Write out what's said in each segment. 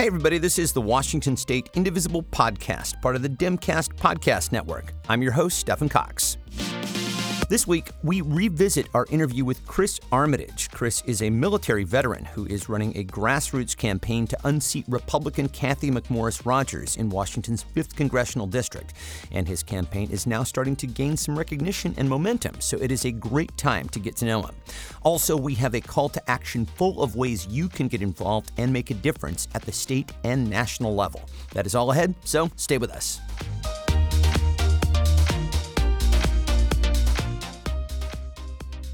Hey, everybody, this is the Washington State Indivisible Podcast, part of the Demcast Podcast Network. I'm your host, Stephen Cox. This week, we revisit our interview with Chris Armitage. Chris is a military veteran who is running a grassroots campaign to unseat Republican Cathy McMorris Rodgers in Washington's 5th Congressional District. And his campaign is now starting to gain some recognition and momentum, so it is a great time to get to know him. Also, we have a call to action full of ways you can get involved and make a difference at the state and national level. That is all ahead, so stay with us.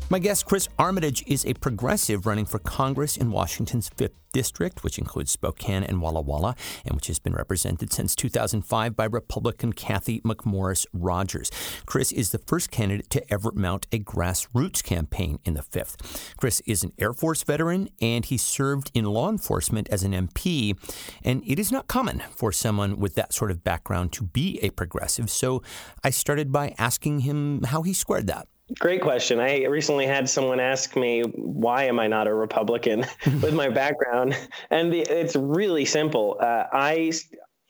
My guest, Chris Armitage, is a progressive running for Congress in Washington's 5th District, which includes Spokane and Walla Walla, and which has been represented since 2005 by Republican Cathy McMorris Rodgers. Chris is the first candidate to ever mount a grassroots campaign in the 5th. Chris is an Air Force veteran, and he served in law enforcement as an MP, and it is not common for someone with that sort of background to be a progressive, so I started by asking him how he squared that. Great question. I recently had someone ask me, why am I not a Republican with my background? And the, it's really simple. Uh, I,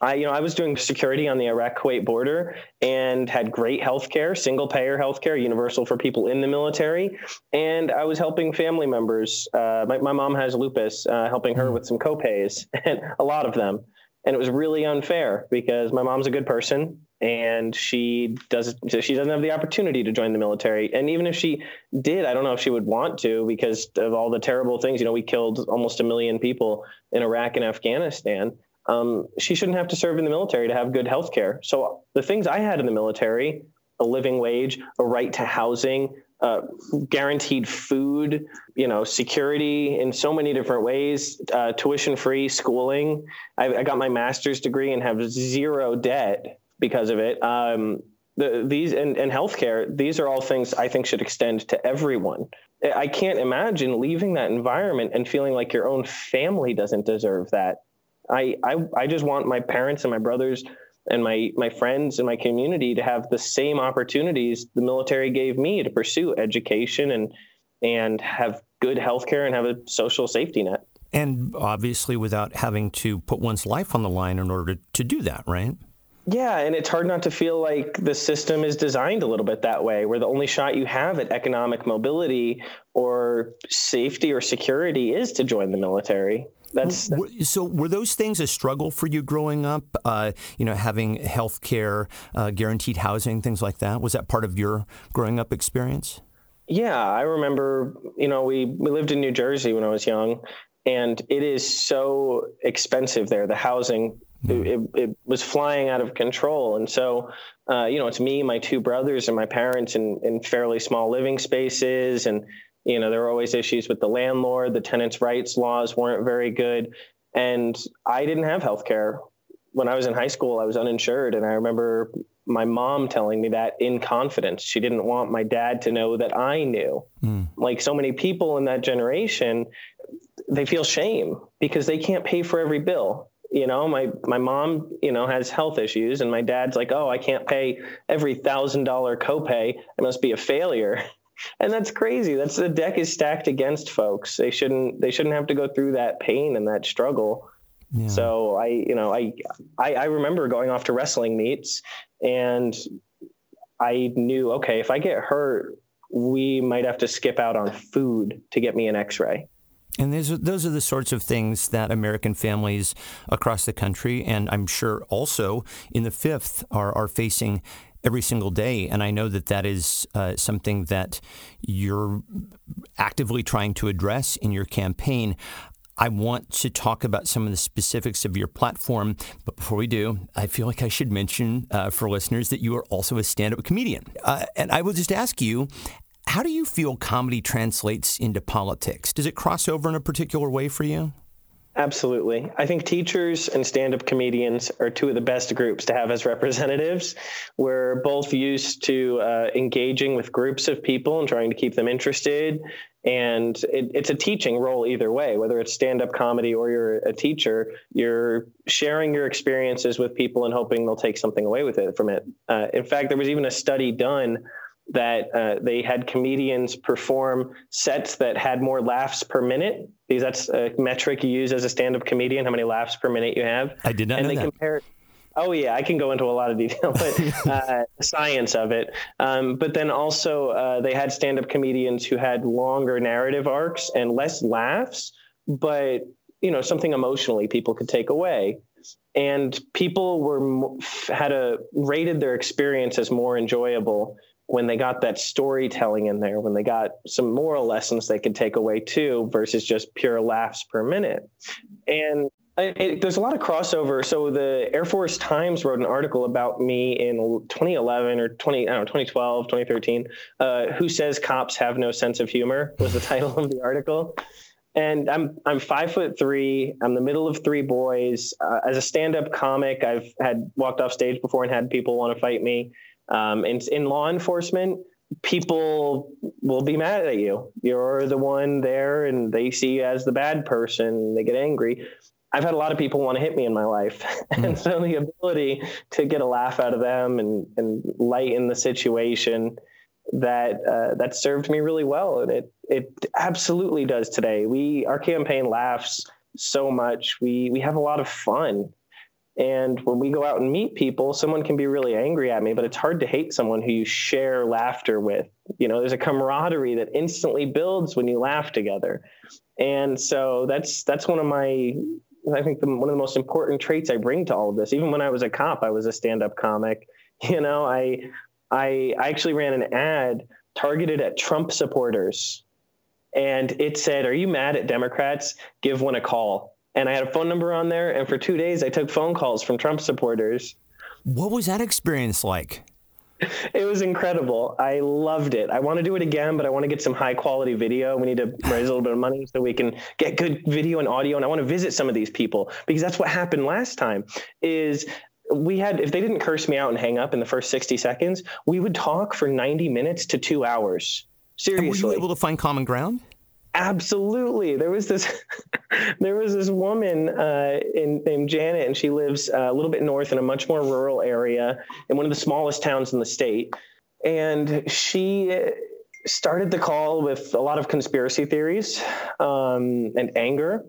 I, you know, I was doing security on the Iraq Kuwait border and had great health care, single payer health care, universal for people in the military. And I was helping family members. Uh, my, my mom has lupus, uh, helping her with some copays, and a lot of them. And it was really unfair because my mom's a good person and she does she doesn't have the opportunity to join the military. And even if she did i don't know if she would want to because of all the terrible things you know we killed almost a million people in iraq and afghanistan. Um, she shouldn't have to serve in the military to have good health care. So the things i had in the military a living wage a right to housing uh, guaranteed food, you know, security in so many different ways, uh, tuition free schooling. I, I, got my master's degree and have zero debt because of it. Um, the, these and, and healthcare, these are all things I think should extend to everyone. I can't imagine leaving that environment and feeling like your own family doesn't deserve that. I, I, I just want my parents and my brothers and my my friends and my community to have the same opportunities the military gave me to pursue education and and have good healthcare and have a social safety net. And obviously without having to put one's life on the line in order to do that, right? Yeah, and it's hard not to feel like the system is designed a little bit that way, where the only shot you have at economic mobility or safety or security is to join the military. That's so. Were those things a struggle for you growing up? Uh, you know, having health care, uh, guaranteed housing, things like that. Was that part of your growing up experience? Yeah, I remember. You know, we we lived in New Jersey when I was young, and it is so expensive there. The housing Mm. It, it, was flying out of control. And so, uh, you know, it's me, my two brothers, and my parents in, in fairly small living spaces. And, you know, there were always issues with the landlord. The tenants' rights laws weren't very good. And I didn't have health care. When I was in high school, I was uninsured. And I remember my mom telling me that in confidence. She didn't want my dad to know that I knew. Mm. Like so many people in that generation, they feel shame because they can't pay for every bill you know my my mom you know has health issues and my dad's like oh i can't pay every thousand dollar copay. I must be a failure. And that's crazy. That's the deck is stacked against folks. They shouldn't they shouldn't have to go through that pain and that struggle. Yeah. so i you know I, I i remember going off to wrestling meets and i knew okay if i get hurt we might have to skip out on food to get me an x-ray and those are, those are the sorts of things that American families across the country, and I'm sure also in the fifth, are, are facing every single day. And I know that that is uh, something that you're actively trying to address in your campaign. I want to talk about some of the specifics of your platform. But before we do, I feel like I should mention uh, for listeners that you are also a stand up comedian. Uh, and I will just ask you how do you feel comedy translates into politics? Does it cross over in a particular way for you? Absolutely. I think teachers and stand up comedians are two of the best groups to have as representatives. We're both used to uh, engaging with groups of people and trying to keep them interested. And it, it's a teaching role either way, whether it's stand up comedy or you're a teacher, you're sharing your experiences with people and hoping they'll take something away with it from it. Uh, in fact, there was even a study done that uh, they had comedians perform sets that had more laughs per minute because that's a metric you use as a stand-up comedian how many laughs per minute you have i did not and know they that. compare Oh yeah, I can go into a lot of detail, but uh, science of it. Um, but then also uh, they had stand-up comedians who had longer narrative arcs and less laughs, but you know something emotionally people could take away and people were had a rated their experience as more enjoyable when they got that storytelling in there when they got some moral lessons they could take away too versus just pure laughs per minute and it, there's a lot of crossover. So the Air Force Times wrote an article about me in 2011 or 20, I don't know, 2012, 2013. Uh, Who says cops have no sense of humor was the title of the article and I'm I'm five foot three. I'm the middle of three boys. Uh, as a stand-up comic, I've had walked off stage before and had people want to fight me. Um, in, in law enforcement, people will be mad at you. You're the one there, and they see you as the bad person. They get angry. I've had a lot of people want to hit me in my life, mm. and so the ability to get a laugh out of them and and lighten the situation that uh, that served me really well, and it it absolutely does today. We our campaign laughs so much. We we have a lot of fun. And when we go out and meet people, someone can be really angry at me, but it's hard to hate someone who you share laughter with. You know, there's a camaraderie that instantly builds when you laugh together. And so that's that's one of my I think the, one of the most important traits I bring to all of this. Even when I was a cop, I was a stand-up comic. You know, I I, I actually ran an ad targeted at Trump supporters. And it said, Are you mad at Democrats? Give one a call. And I had a phone number on there. And for two days, I took phone calls from Trump supporters. What was that experience like? It was incredible. I loved it. I want to do it again, but I want to get some high quality video. We need to raise a little bit of money so we can get good video and audio. And I want to visit some of these people because that's what happened last time. Is we had if they didn't curse me out and hang up in the first 60 seconds we would talk for 90 minutes to two hours seriously and were you able to find common ground absolutely. There was this there was this woman uh, in, named janet and she lives uh, a little bit north in a much more rural area in one of the smallest towns in the state. And she started the call with a lot of conspiracy theories um, and anger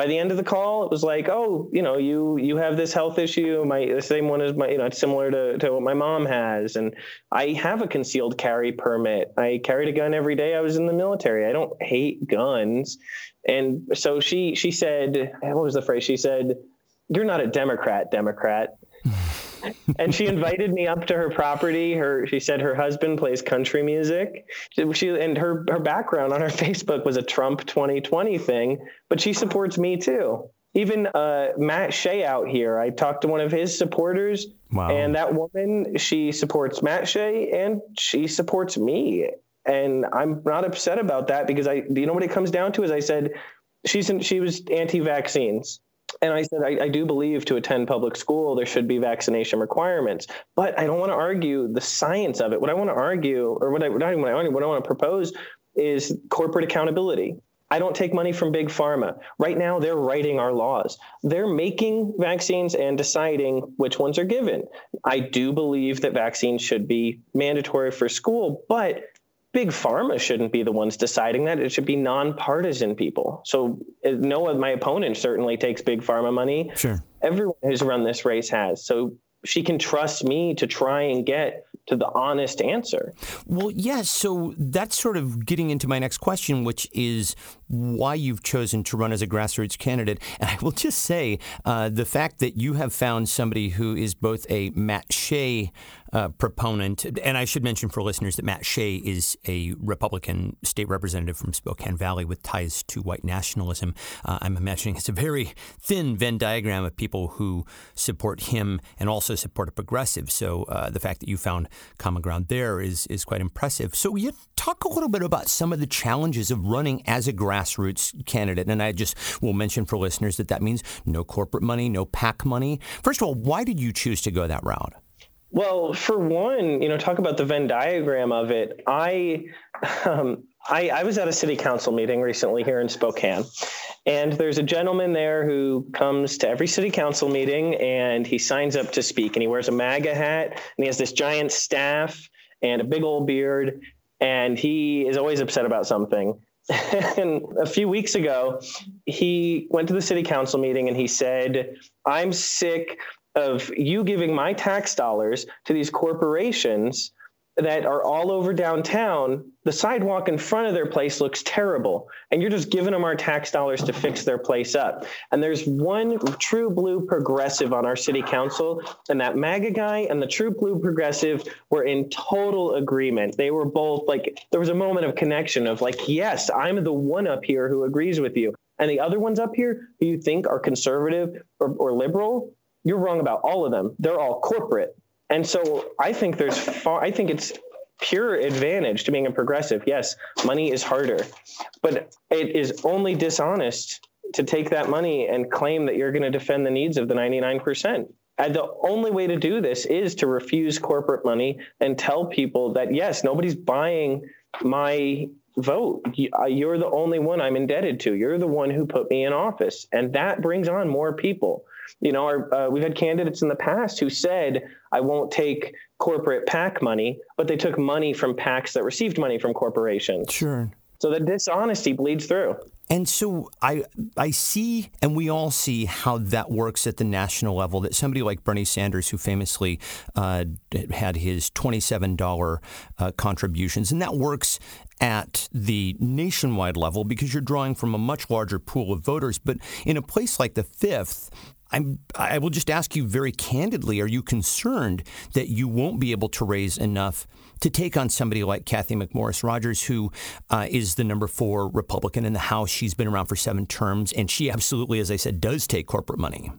by the end of the call, it was like, oh, you know, you you have this health issue. My the same one as my, you know, it's similar to, to what my mom has, and I have a concealed carry permit. I carried a gun every day. I was in the military. I don't hate guns, and so she she said, what was the phrase? She said, "You're not a Democrat, Democrat." And she invited me up to her property. Her she said her husband plays country music. She and her her background on her Facebook was a Trump 2020 thing, but she supports me too. Even uh, Matt Shea out here, I talked to one of his supporters, wow. and that woman she supports Matt Shea and she supports me, and I'm not upset about that because I you know what it comes down to is I said she's in, she was anti-vaccines and I said, I, I, do believe to attend public school, there should be vaccination requirements, but I don't want to argue the science of it. What I want to argue, or what I, not even what I, what I want to propose is corporate accountability. I don't take money from big pharma. Right now, they're writing our laws. They're making vaccines and deciding which ones are given. I do believe that vaccines should be mandatory for school, but big pharma shouldn't be the ones deciding that. It should be nonpartisan people. So uh, no my opponent certainly takes big pharma money. Sure. Everyone who's run this race has. So she can trust me to try and get to the honest answer. Well, yes. Yeah, so that's sort of getting into my next question, which is why you've chosen to run as a grassroots candidate. And I will just say uh, the fact that you have found somebody who is both a Matt Shea uh, proponent, and I should mention for listeners that Matt Shea is a Republican state representative from Spokane Valley with ties to white nationalism. Uh, I'm imagining it's a very thin Venn diagram of people who support him and also support a progressive. So uh, the fact that you found common ground there is is quite impressive. So you talk a little bit about some of the challenges of running as a grassroots grassroots candidate. And I just will mention for listeners that that means no corporate money, no PAC money. First of all, why did you choose to go that route? Well, for one, you know, talk about the Venn diagram of it. I, um, I, I was at a city council meeting recently here in Spokane, and there's a gentleman there who comes to every city council meeting and he signs up to speak, and he wears a MAGA hat and he has this giant staff and a big old beard, and he is always upset about something. and a few weeks ago, he went to the city council meeting and he said, I'm sick of you giving my tax dollars to these corporations that are all over downtown, the sidewalk in front of their place looks terrible. And you're just giving them our tax dollars to fix their place up. And there's one true blue progressive on our city council, and that MAGA guy and the true blue progressive were in total agreement. They were both like, there was a moment of connection of like, yes, I'm the one up here who agrees with you. And the other ones up here who you think are conservative or, or liberal, you're wrong about all of them. They're all corporate and so I think there's far, I think it's pure advantage to being a progressive. Yes, money is harder, but it is only dishonest to take that money and claim that you're going to defend the needs of the 99%. And the only way to do this is to refuse corporate money and tell people that, yes, nobody's buying my vote. Uh, you're the only one I'm indebted to. You're the one who put me in office. And that brings on more people. You know, our, uh, we've had candidates in the past who said, I won't take corporate PAC money, but they took money from PACs that received money from corporations. Sure. So the dishonesty bleeds through. And so I I see, and we all see how that works at the national level. That somebody like Bernie Sanders, who famously uh, had his twenty-seven dollar uh, contributions, and that works at the nationwide level because you're drawing from a much larger pool of voters. But in a place like the Fifth, I'm, I will just ask you very candidly: Are you concerned that you won't be able to raise enough to take on somebody like Cathy McMorris Rodgers, who uh, is the number four Republican in the House? She's been around for seven terms, and she absolutely, as I said, does take corporate money.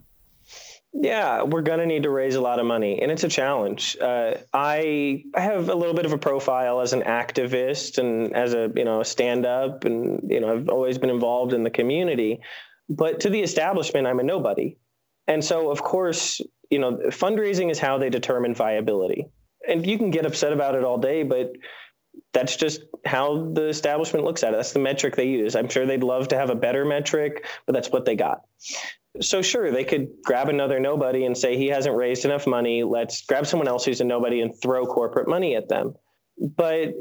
Yeah, we're going to need to raise a lot of money, and it's a challenge. Uh, I have a little bit of a profile as an activist and as a you know stand up, and you know I've always been involved in the community. But to the establishment, I'm a nobody. And so, of course, you know, fundraising is how they determine viability. And you can get upset about it all day, but that's just how the establishment looks at it. That's the metric they use. I'm sure they'd love to have a better metric, but that's what they got. So sure, they could grab another nobody and say he hasn't raised enough money. Let's grab someone else who's a nobody and throw corporate money at them. But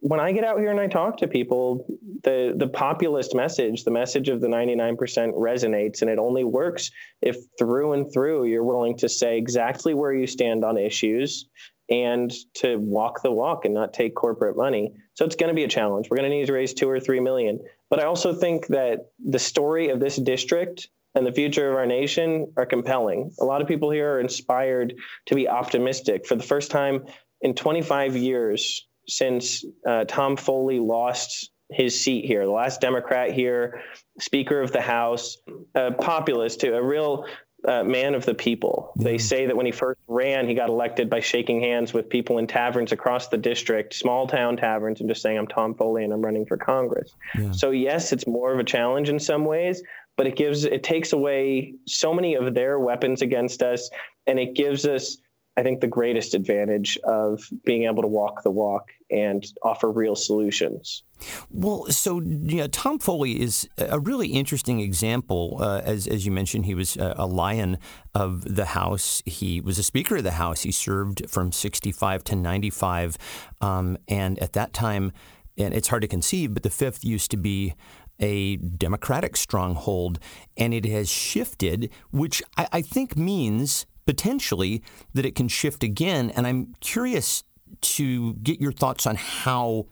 when I get out here and I talk to people, the the populist message, the message of the 99% resonates and it only works if through and through you're willing to say exactly where you stand on issues and to walk the walk and not take corporate money. So it's going to be a challenge. We're going to need to raise 2 or 3 million. But I also think that the story of this district and the future of our nation are compelling. A lot of people here are inspired to be optimistic. For the first time in 25 years, since uh, Tom Foley lost his seat here, the last Democrat here, Speaker of the House, a populist too, a real uh, man of the people. Mm-hmm. They say that when he first ran, he got elected by shaking hands with people in taverns across the district, small town taverns, and just saying, I'm Tom Foley and I'm running for Congress. Yeah. So, yes, it's more of a challenge in some ways, but it gives, it takes away so many of their weapons against us, and it gives us I think the greatest advantage of being able to walk the walk and offer real solutions. Well, so you know, Tom Foley is a really interesting example. Uh, as as you mentioned, he was a, lion of the House. He was a Speaker of the House. He served from sixty five to ninety five, um, and at that time, and it's hard to conceive, but the fifth used to be a Democratic stronghold, and it has shifted, which I, I think means potentially that it can shift again. And I'm curious to get your thoughts on how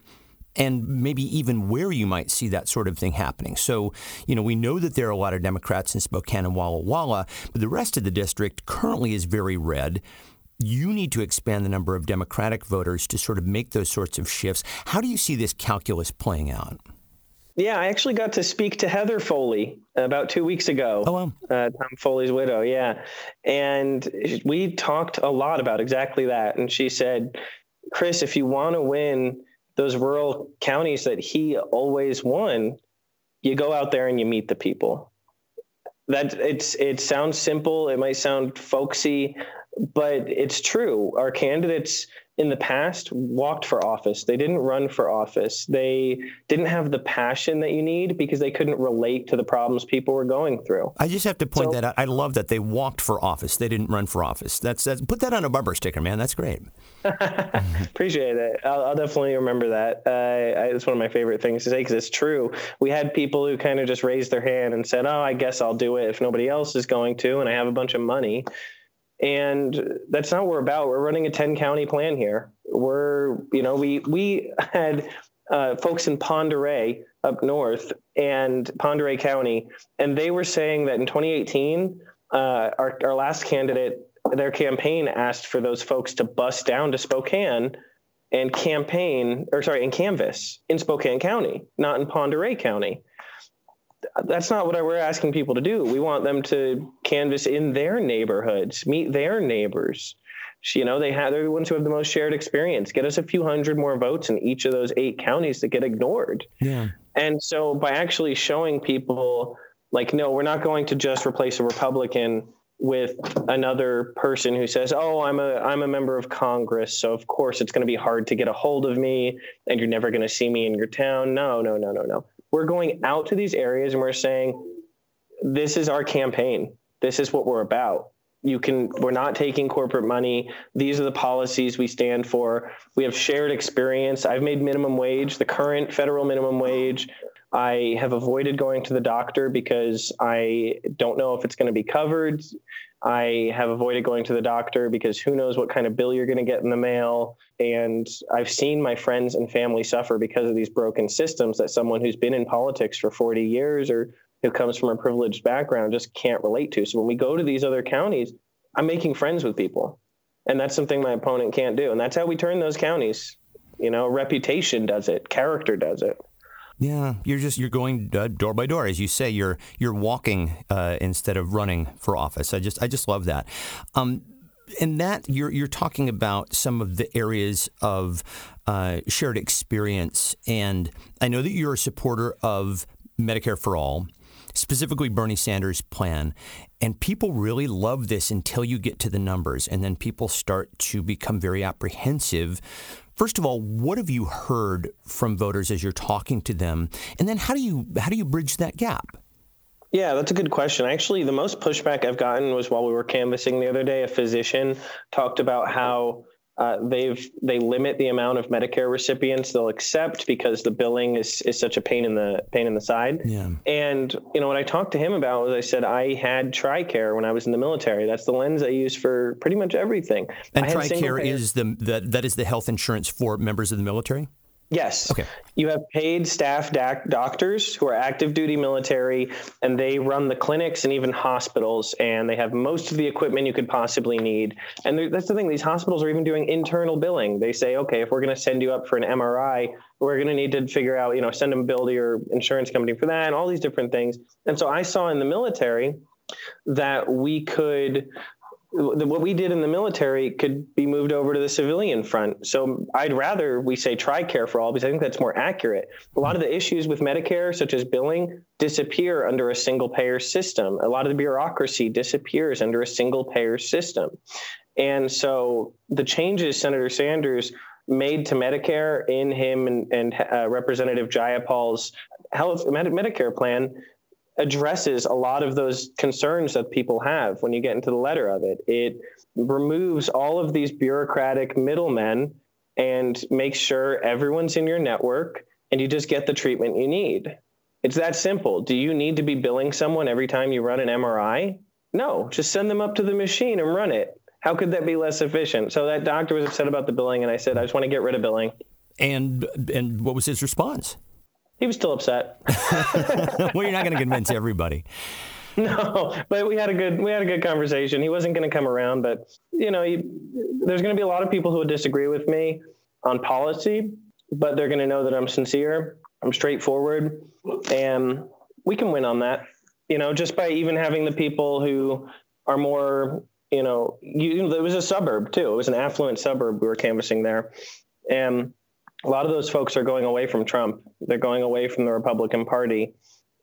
and maybe even where you might see that sort of thing happening. So, you know, we know that there are a lot of Democrats in Spokane and Walla Walla, but the rest of the district currently is very red. You need to expand the number of Democratic voters to sort of make those sorts of shifts. How do you see this calculus playing out? Yeah, I actually got to speak to Heather Foley about two weeks ago. Oh, wow. Uh, Tom Foley's widow, yeah. And we talked a lot about exactly that. And she said, Chris, if you want to win those rural counties that he always won, you go out there and you meet the people. That it's it sounds simple, it might sound folksy, but it's true. Our candidates in the past walked for office. They didn't run for office. They didn't have the passion that you need because they couldn't relate to the problems people were going through. I just have to point so, that out. I love that they walked for office. They didn't run for office. That's, that's put that on a bumper sticker, man. That's great. Appreciate it. I'll, I'll, definitely remember that. Uh, I, it's one of my favorite things to say because it's true. We had people who kind of just raised their hand and said, "Oh, I guess I'll do it if nobody else is going to, and I have a bunch of money." And that's not what we're about. We're running a 10 county plan here. We're, you know, we we had uh, folks in Oreille up north and Oreille County, and they were saying that in 2018, uh, our our last candidate, their campaign asked for those folks to bus down to Spokane and campaign, or sorry, and canvas in Spokane County, not in Oreille County that's not what we're asking people to do. We want them to canvas in their neighborhoods, meet their neighbors. You know, they have they're the ones who have the most shared experience. Get us a few hundred more votes in each of those eight counties that get ignored. Yeah. And so by actually showing people like, no, we're not going to just replace a Republican with another person who says, "Oh, I'm a I'm a member of Congress, so of course it's going to be hard to get a hold of me, and you're never going to see me in your town." No, no, no, no, no. We're going out to these areas and we're saying, this is our campaign. This is what we're about. You can, we're not taking corporate money. These are the policies we stand for. We have shared experience. I've made minimum wage, the current federal minimum wage. I have avoided going to the doctor because I don't know if it's going to be covered. I have avoided going to the doctor because who knows what kind of bill you're going to get in the mail. And I've seen my friends and family suffer because of these broken systems that someone who's been in politics for 40 years or who comes from a privileged background just can't relate to. So when we go to these other counties, I'm making friends with people. And that's something my opponent can't do. And that's how we turn those counties. You know, reputation does it, character does it. Yeah, you're just you're going uh, door by door, as you say. You're you're walking uh, instead of running for office. I just I just love that. Um, and that you're you're talking about some of the areas of uh, shared experience, and I know that you're a supporter of Medicare for all, specifically Bernie Sanders' plan. And people really love this until you get to the numbers, and then people start to become very apprehensive First of all, what have you heard from voters as you're talking to them? And then how do you how do you bridge that gap? Yeah, that's a good question. Actually, the most pushback I've gotten was while we were canvassing the other day. A physician talked about how uh, they've they limit the amount of Medicare recipients they'll accept because the billing is is such a pain in the pain in the side. Yeah. And you know what I talked to him about was I said I had TRICARE when I was in the military. That's the lens I use for pretty much everything. And TRICARE is the that that is the health insurance for members of the military. Yes. Okay. You have paid staff doc- doctors who are active duty military, and they run the clinics and even hospitals, and they have most of the equipment you could possibly need. And that's the thing; these hospitals are even doing internal billing. They say, okay, if we're going to send you up for an MRI, we're going to need to figure out, you know, send them a bill to your insurance company for that, and all these different things. And so I saw in the military that we could what we did in the military could be moved over to the civilian front. So I'd rather we say TRICARE for all because I think that's more accurate. A lot of the issues with Medicare, such as billing, disappear under a single payer system. A lot of the bureaucracy disappears under a single payer system. And so the changes Senator Sanders made to Medicare in him and, and uh, Representative Jayapal's health Medicare plan addresses a lot of those concerns that people have when you get into the letter of it. It removes all of these bureaucratic middlemen and makes sure everyone's in your network and you just get the treatment you need. It's that simple. Do you need to be billing someone every time you run an MRI? No, just send them up to the machine and run it. How could that be less efficient? So that doctor was upset about the billing, and I said, I just want to get rid of billing. And and what was his response? He was still upset. well, you're not going to convince everybody. No, but we had a good we had a good conversation. He wasn't going to come around, but you know, he, there's going to be a lot of people who would disagree with me on policy, but they're going to know that I'm sincere, I'm straightforward, and we can win on that. You know, just by even having the people who are more, you know, you, it was a suburb too. It was an affluent suburb we were canvassing there, and a lot of those folks are going away from Trump. They're going away from the Republican Party.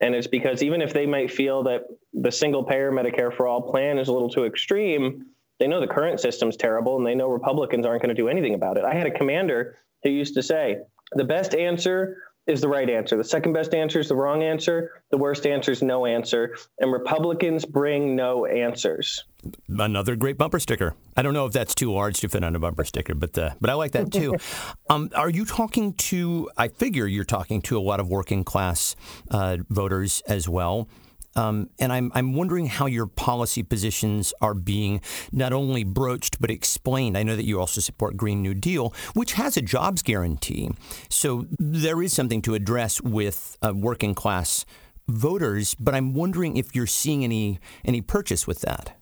And it's because even if they might feel that the single payer Medicare for all plan is a little too extreme, They know the current system's terrible and they know Republicans aren't going to do anything about it. I had a commander who used to say, the best answer is the right answer. The second best answer is the wrong answer. The worst answer is no answer. And Republicans bring no answers. Another great bumper sticker. I don't know if that's too large to fit on a bumper sticker, but uh, but I like that too. um, are you talking to? I figure you're talking to a lot of working class uh, voters as well. Um, and I'm, I'm wondering how your policy positions are being not only broached but explained. I know that you also support Green New Deal, which has a jobs guarantee. So there is something to address with uh, working class voters. But I'm wondering if you're seeing any any purchase with that.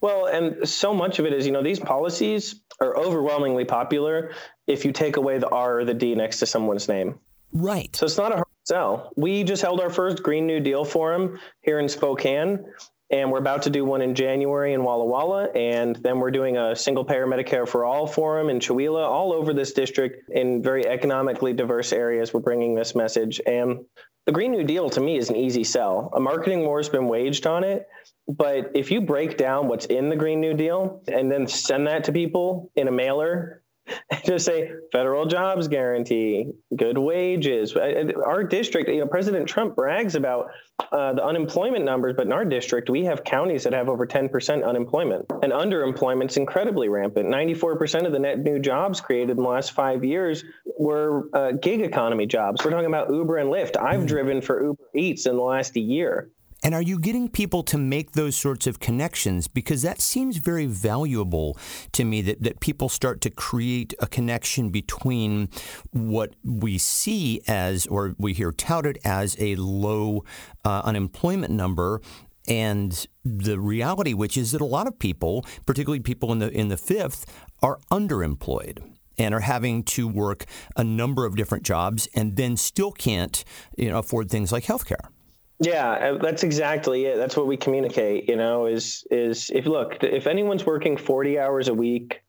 Well, and so much of it is, you know, these policies are overwhelmingly popular if you take away the R or the D next to someone's name. Right. So it's not a hard sell. We just held our first Green New Deal forum here in Spokane, and we're about to do one in January in Walla Walla, and then we're doing a single payer Medicare for all forum in Chewelah, all over this district in very economically diverse areas. We're bringing this message, and the Green New Deal to me is an easy sell. A marketing war has been waged on it, but if you break down what's in the Green New Deal and then send that to people in a mailer just say federal jobs guarantee, good wages. Our district, you know, President Trump brags about uh, the unemployment numbers, but in our district, we have counties that have over 10% unemployment, and underemployment's incredibly rampant. 94% of the net new jobs created in the last five years were uh, gig economy jobs. We're talking about Uber and Lyft. I've mm. driven for Uber Eats in the last year. And are you getting people to make those sorts of connections? Because that seems very valuable to me that, that people start to create a connection between what we see as, or we hear touted as, a low uh, unemployment number and the reality, which is that a lot of people, particularly people in the in the fifth, are underemployed and are having to work a number of different jobs and then still can't you know afford things like health care. Yeah, uh, that's exactly it. That's what we communicate, you know, is is if look, if anyone's working 40 hours a week,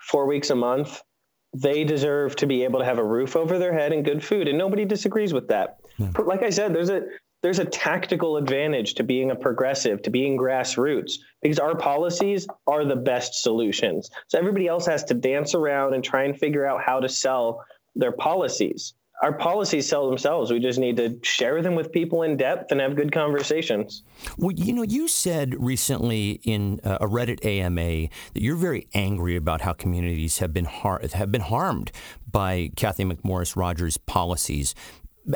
4 weeks a month, they deserve to be able to have a roof over their head and good food and nobody disagrees with that. Yeah. Like I said, there's a there's a tactical advantage to being a progressive, to being grassroots, because our policies are the best solutions. So everybody else has to dance around and try and figure out how to sell their policies our policies sell themselves. We just need to share them with people in depth and have good conversations. Well, you know, you said recently in uh, a Reddit AMA that you're very angry about how communities have been har- have been harmed by Cathy McMorris Rodgers' policies.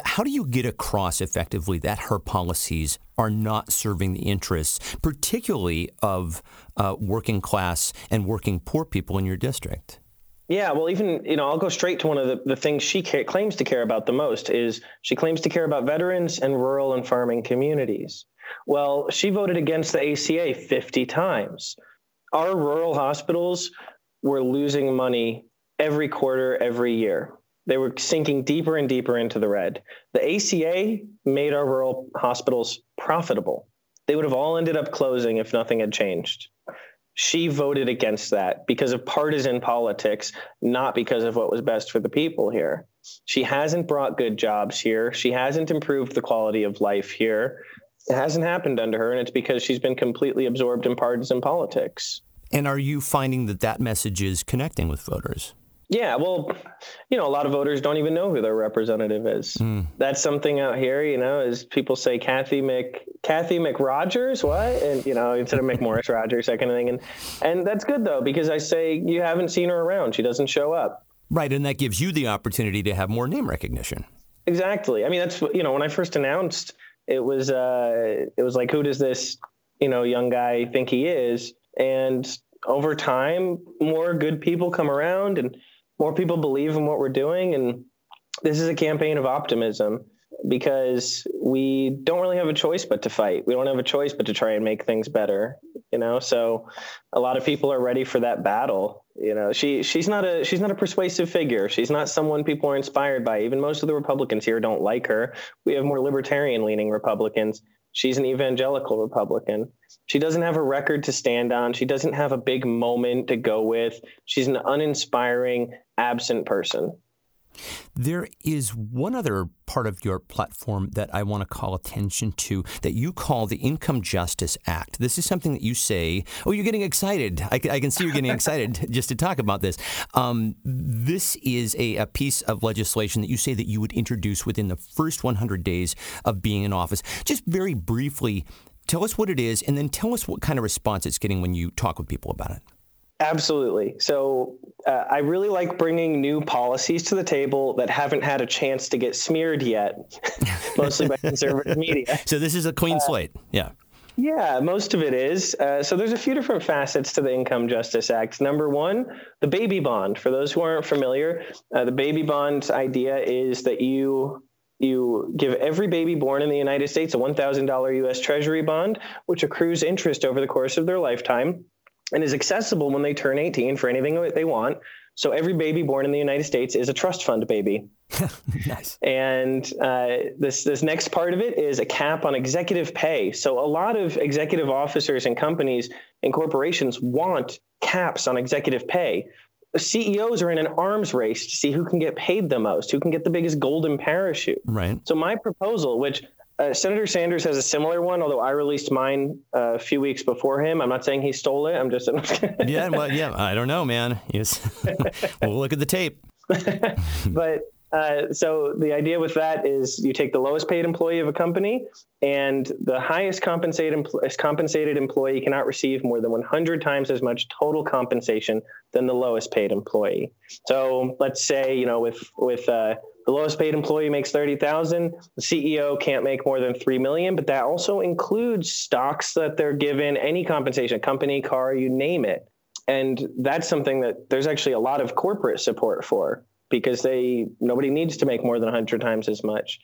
How do you get across effectively that her policies are not serving the interests, particularly of uh, working class and working poor people in your district? Yeah, well, even you know, I'll go straight to one of the, the things she ca- claims to care about the most is she claims to care about veterans and rural and farming communities. Well, she voted against the ACA 50 times. Our rural hospitals were losing money every quarter, every year. They were sinking deeper and deeper into the red. The ACA made our rural hospitals profitable. They would have all ended up closing if nothing had changed she voted against that because of partisan politics, not because of what was best for the people here. She hasn't brought good jobs here. She hasn't improved the quality of life here. It hasn't happened under her, and it's because she's been completely absorbed in partisan politics. And are you finding that that message is connecting with voters? Yeah, well, you know, a lot of voters don't even know who their representative is. Mm. That's something out here, you know, is people say Cathy Mc Cathy McRogers, what? And you know, instead of McMorris Rodgers, that kind of thing. And and that's good though, because I say you haven't seen her around. She doesn't show up. Right, and that gives you the opportunity to have more name recognition. Exactly. I mean, that's you know, when I first announced, it was uh, it was like, who does this you know young guy think he is? And over time, more good people come around and more people believe in what we're doing. And this is a campaign of optimism because we don't really have a choice but to fight. We don't have a choice but to try and make things better, you know? So a lot of people are ready for that battle. You know, she she's not a she's not a persuasive figure. She's not someone people are inspired by. Even most of the Republicans here don't like her. We have more libertarian leaning Republicans. She's an evangelical Republican. She doesn't have a record to stand on. She doesn't have a big moment to go with. She's an uninspiring, absent person. There is one other part of your platform that I want to call attention to that you call the Income Justice Act. This is something that you say, oh, you're getting excited. I, I can see you're getting excited just to talk about this. Um, this is a, a piece of legislation that you say that you would introduce within the first 100 days of being in office. Just very briefly, tell us what it is and then tell us what kind of response it's getting when you talk with people about it. Absolutely. So uh, I really like bringing new policies to the table that haven't had a chance to get smeared yet, mostly by conservative media. So this is a clean uh, slate. Yeah. Yeah, most of it is. Uh, so there's a few different facets to the Income Justice Act. Number one, the baby bond. For those who aren't familiar, uh, the baby bond idea is that you you give every baby born in the United States a $1,000 U.S. Treasury bond, which accrues interest over the course of their lifetime and is accessible when they turn 18 for anything that they want. So every baby born in the United States is a trust fund baby. nice. And uh, this this next part of it is a cap on executive pay. So a lot of executive officers and companies and corporations want caps on executive pay. CEOs are in an arms race to see who can get paid the most, who can get the biggest golden parachute. Right. So my proposal, which uh, Senator Sanders has a similar one, although I released mine uh, a few weeks before him. I'm not saying he stole it. I'm just. yeah, well, yeah, I don't know, man. Yes. we'll look at the tape. but uh, so the idea with that is you take the lowest paid employee of a company, and the highest compensated compensated employee cannot receive more than 100 times as much total compensation than the lowest paid employee. So let's say you know with with uh, the lowest paid employee makes 30,000. The CEO can't make more than 3 million, but that also includes stocks that they're given, any compensation, company, car, you name it. And that's something that there's actually a lot of corporate support for because they nobody needs to make more than 100 times as much.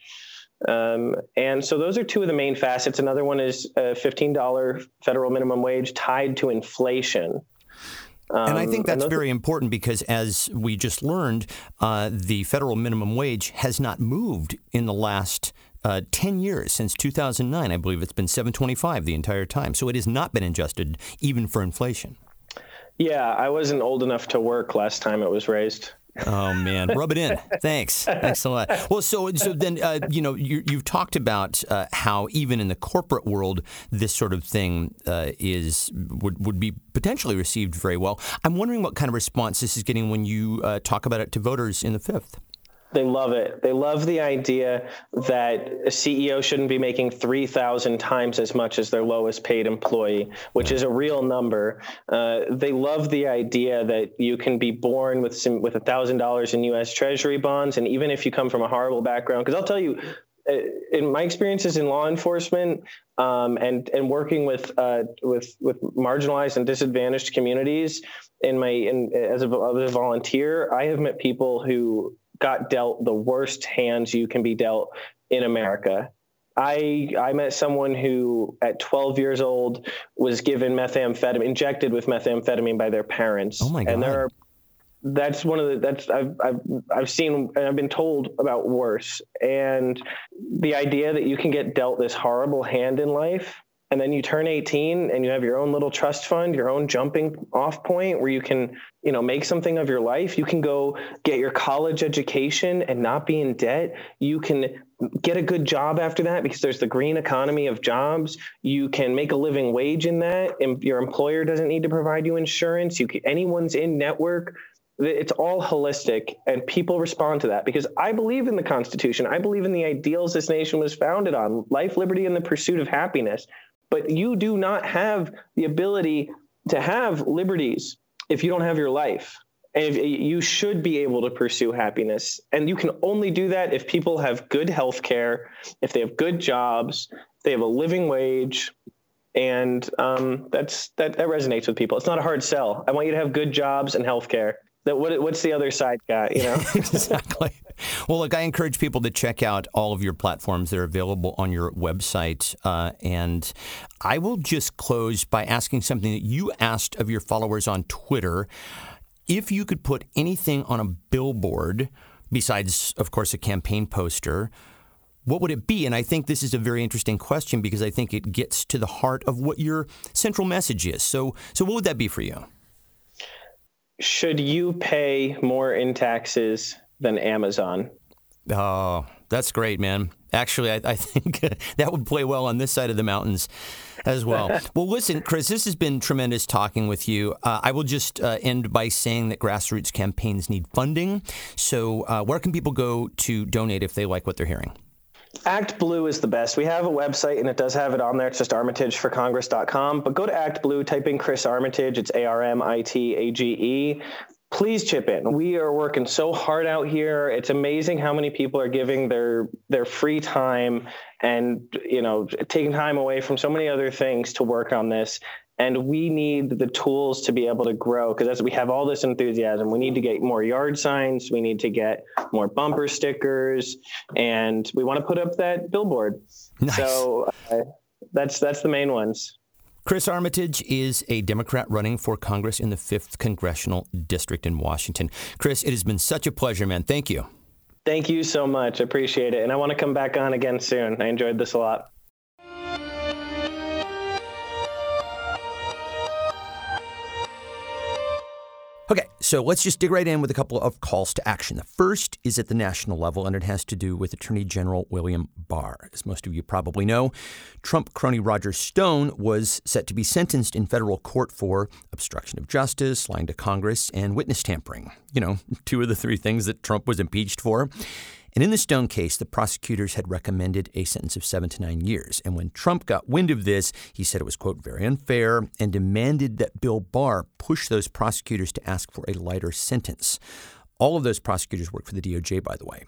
Um, and so those are two of the main facets. Another one is a $15 federal minimum wage tied to inflation. Um, and I think um, that's very important because, as we just learned, uh, the federal minimum wage has not moved in the last uh, 10 years since 2009. I believe it's been 725 the entire time. So it has not been adjusted even for inflation. Yeah, I wasn't old enough to work last time it was raised. Oh man, rub it in. Thanks, thanks a lot. Well, so so then uh, you know you, have talked about uh, how even in the corporate world this sort of thing uh, is would would be potentially received very well. I'm wondering what kind of response this is getting when you uh, talk about it to voters in the fifth. They love it. They love the idea that a CEO shouldn't be making 3,000 times as much as their lowest paid employee, which is a real number. Uh, they love the idea that you can be born with some with $1,000 in U.S. Treasury bonds, and even if you come from a horrible background, because I'll tell you, uh, in my experiences in law enforcement um, and and working with uh, with with marginalized and disadvantaged communities in my in, as a, as a volunteer, I have met people who got dealt the worst hands you can be dealt in America. I I met someone who at 12 years old was given methamphetamine injected with methamphetamine by their parents. Oh my god. And there are that's one of the that's I've I've I've seen and I've been told about worse. And the idea that you can get dealt this horrible hand in life and then you turn 18 and you have your own little trust fund your own jumping off point where you can you know make something of your life. You can go get your college education and not be in debt. You can get a good job after that because there's the green economy of jobs. You can make a living wage in that. And your employer doesn't need to provide you insurance. You can, anyone's in network. It's all holistic and people respond to that because i believe in the constitution. I believe in the ideals this nation was founded on life liberty and the pursuit of happiness but you do not have the ability to have liberties if you don't have your life. And if, you should be able to pursue happiness. And you can only do that if people have good health care, if they have good jobs, they have a living wage. And um, that's that, that resonates with people. It's not a hard sell. I want you to have good jobs and health care. That what, what's the other side got? You know exactly. Well, look, I encourage people to check out all of your platforms. that are available on your website. Uh, and I will just close by asking something that you asked of your followers on Twitter. If you could put anything on a billboard, besides, of course, a campaign poster, what would it be? And I think this is a very interesting question because I think it gets to the heart of what your central message is. So, so what would that be for you? Should you pay more in taxes than Amazon. Oh, that's great, man. Actually, I, I think that would play well on this side of the mountains as well. well, listen, Chris, this has been tremendous talking with you. Uh, I will just uh, end by saying that grassroots campaigns need funding. So, uh, where can people go to donate if they like what they're hearing? Act Blue is the best. We have a website and it does have it on there. It's just armitageforcongress.com. But go to Act Blue, type in Chris Armitage. It's A R M I T A G E. Please chip in. We are working so hard out here. It's amazing how many people are giving their their free time and you know taking time away from so many other things to work on this and we need the tools to be able to grow because as we have all this enthusiasm we need to get more yard signs we need to get more bumper stickers and we want to put up that billboard nice. so uh, that's that's the main ones Chris Armitage is a Democrat running for Congress in the 5th Congressional District in Washington. Chris, it has been such a pleasure, man. Thank you. Thank you so much. I appreciate it. And I want to come back on again soon. I enjoyed this a lot. So let's just dig right in with a couple of calls to action. The first is at the national level, and it has to do with Attorney General William Barr. As most of you probably know, Trump crony Roger Stone was set to be sentenced in federal court for obstruction of justice, lying to Congress, and witness tampering. You know, two of the three things that Trump was impeached for. And in the Stone case, the prosecutors had recommended a sentence of seven to nine years. And when Trump got wind of this, he said it was, quote, very unfair and demanded that Bill Barr push those prosecutors to ask for a lighter sentence. All of those prosecutors work for the DOJ, by the way.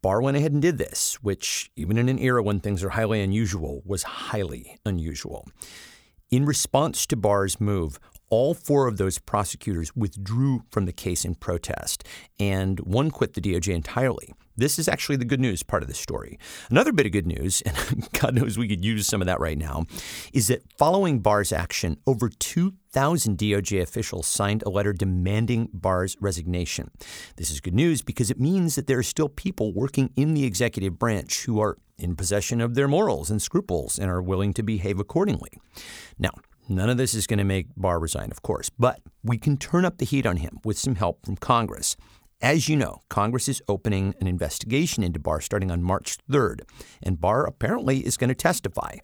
Barr went ahead and did this, which, even in an era when things are highly unusual, was highly unusual. In response to Barr's move, all four of those prosecutors withdrew from the case in protest, and one quit the DOJ entirely. This is actually the good news part of the story. Another bit of good news, and God knows we could use some of that right now, is that following Barr's action, over 2,000 DOJ officials signed a letter demanding Barr's resignation. This is good news because it means that there are still people working in the executive branch who are in possession of their morals and scruples and are willing to behave accordingly. Now, None of this is going to make Barr resign, of course, but we can turn up the heat on him with some help from Congress. As you know, Congress is opening an investigation into Barr starting on March 3rd, and Barr apparently is going to testify.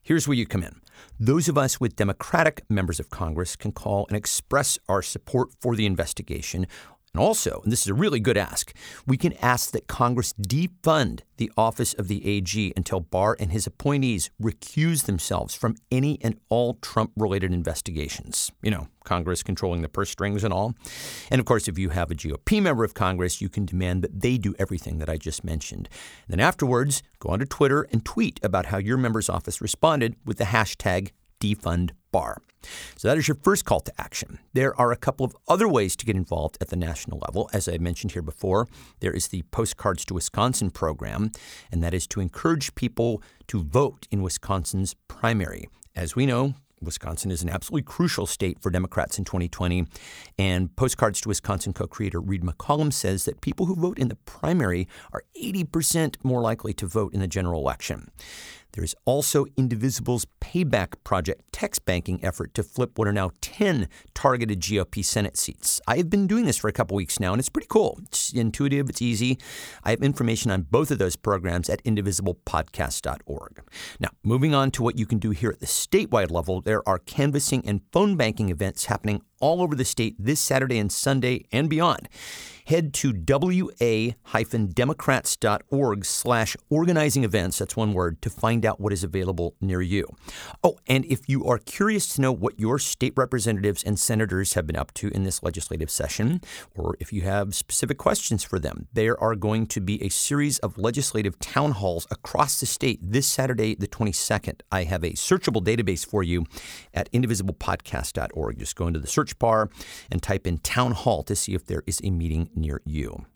Here's where you come in. Those of us with Democratic members of Congress can call and express our support for the investigation and also, and this is a really good ask, we can ask that Congress defund the office of the AG until Barr and his appointees recuse themselves from any and all Trump related investigations. You know, Congress controlling the purse strings and all. And of course, if you have a GOP member of Congress, you can demand that they do everything that I just mentioned. And then afterwards, go onto Twitter and tweet about how your member's office responded with the hashtag defund Barr. So that is your first call to action. There are a couple of other ways to get involved at the national level. As I mentioned here before, there is the Postcards to Wisconsin program, and that is to encourage people to vote in Wisconsin's primary. As we know, Wisconsin is an absolutely crucial state for Democrats in 2020. And Postcards to Wisconsin co creator Reed McCollum says that people who vote in the primary are 80% more likely to vote in the general election. There is also Indivisible's Payback Project text banking effort to flip what are now 10 targeted GOP Senate seats. I have been doing this for a couple weeks now, and it's pretty cool. It's intuitive, it's easy. I have information on both of those programs at indivisiblepodcast.org. Now, moving on to what you can do here at the statewide level, there are canvassing and phone banking events happening all over the state this Saturday and Sunday and beyond head to wa-democrats.org slash organizing events, that's one word, to find out what is available near you. Oh, and if you are curious to know what your state representatives and senators have been up to in this legislative session, or if you have specific questions for them, there are going to be a series of legislative town halls across the state this Saturday, the 22nd. I have a searchable database for you at indivisiblepodcast.org. Just go into the search bar and type in town hall to see if there is a meeting near you.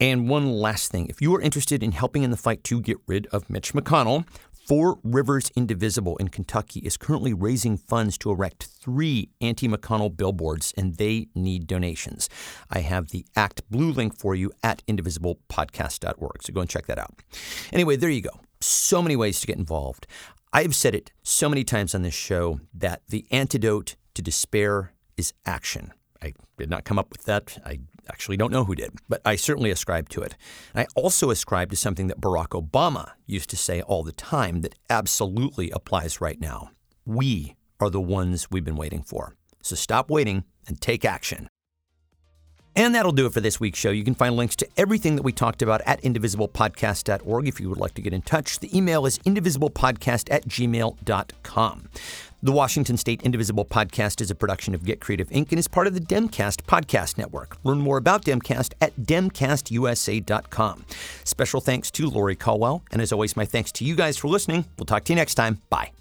And one last thing if you are interested in helping in the fight to get rid of Mitch McConnell, Four Rivers Indivisible in Kentucky is currently raising funds to erect three anti McConnell billboards, and they need donations. I have the Act Blue link for you at indivisiblepodcast.org, so go and check that out. Anyway, there you go. So many ways to get involved. I've said it so many times on this show that the antidote to despair is action. I did not come up with that. I Actually, don't know who did, but I certainly ascribe to it. I also ascribe to something that Barack Obama used to say all the time that absolutely applies right now. We are the ones we've been waiting for. So stop waiting and take action. And that'll do it for this week's show. You can find links to everything that we talked about at indivisiblepodcast.org if you would like to get in touch. The email is indivisiblepodcast at gmail.com. The Washington State Indivisible podcast is a production of Get Creative Inc. and is part of the Demcast podcast network. Learn more about Demcast at demcastusa.com. Special thanks to Lori Caldwell, and as always, my thanks to you guys for listening. We'll talk to you next time. Bye.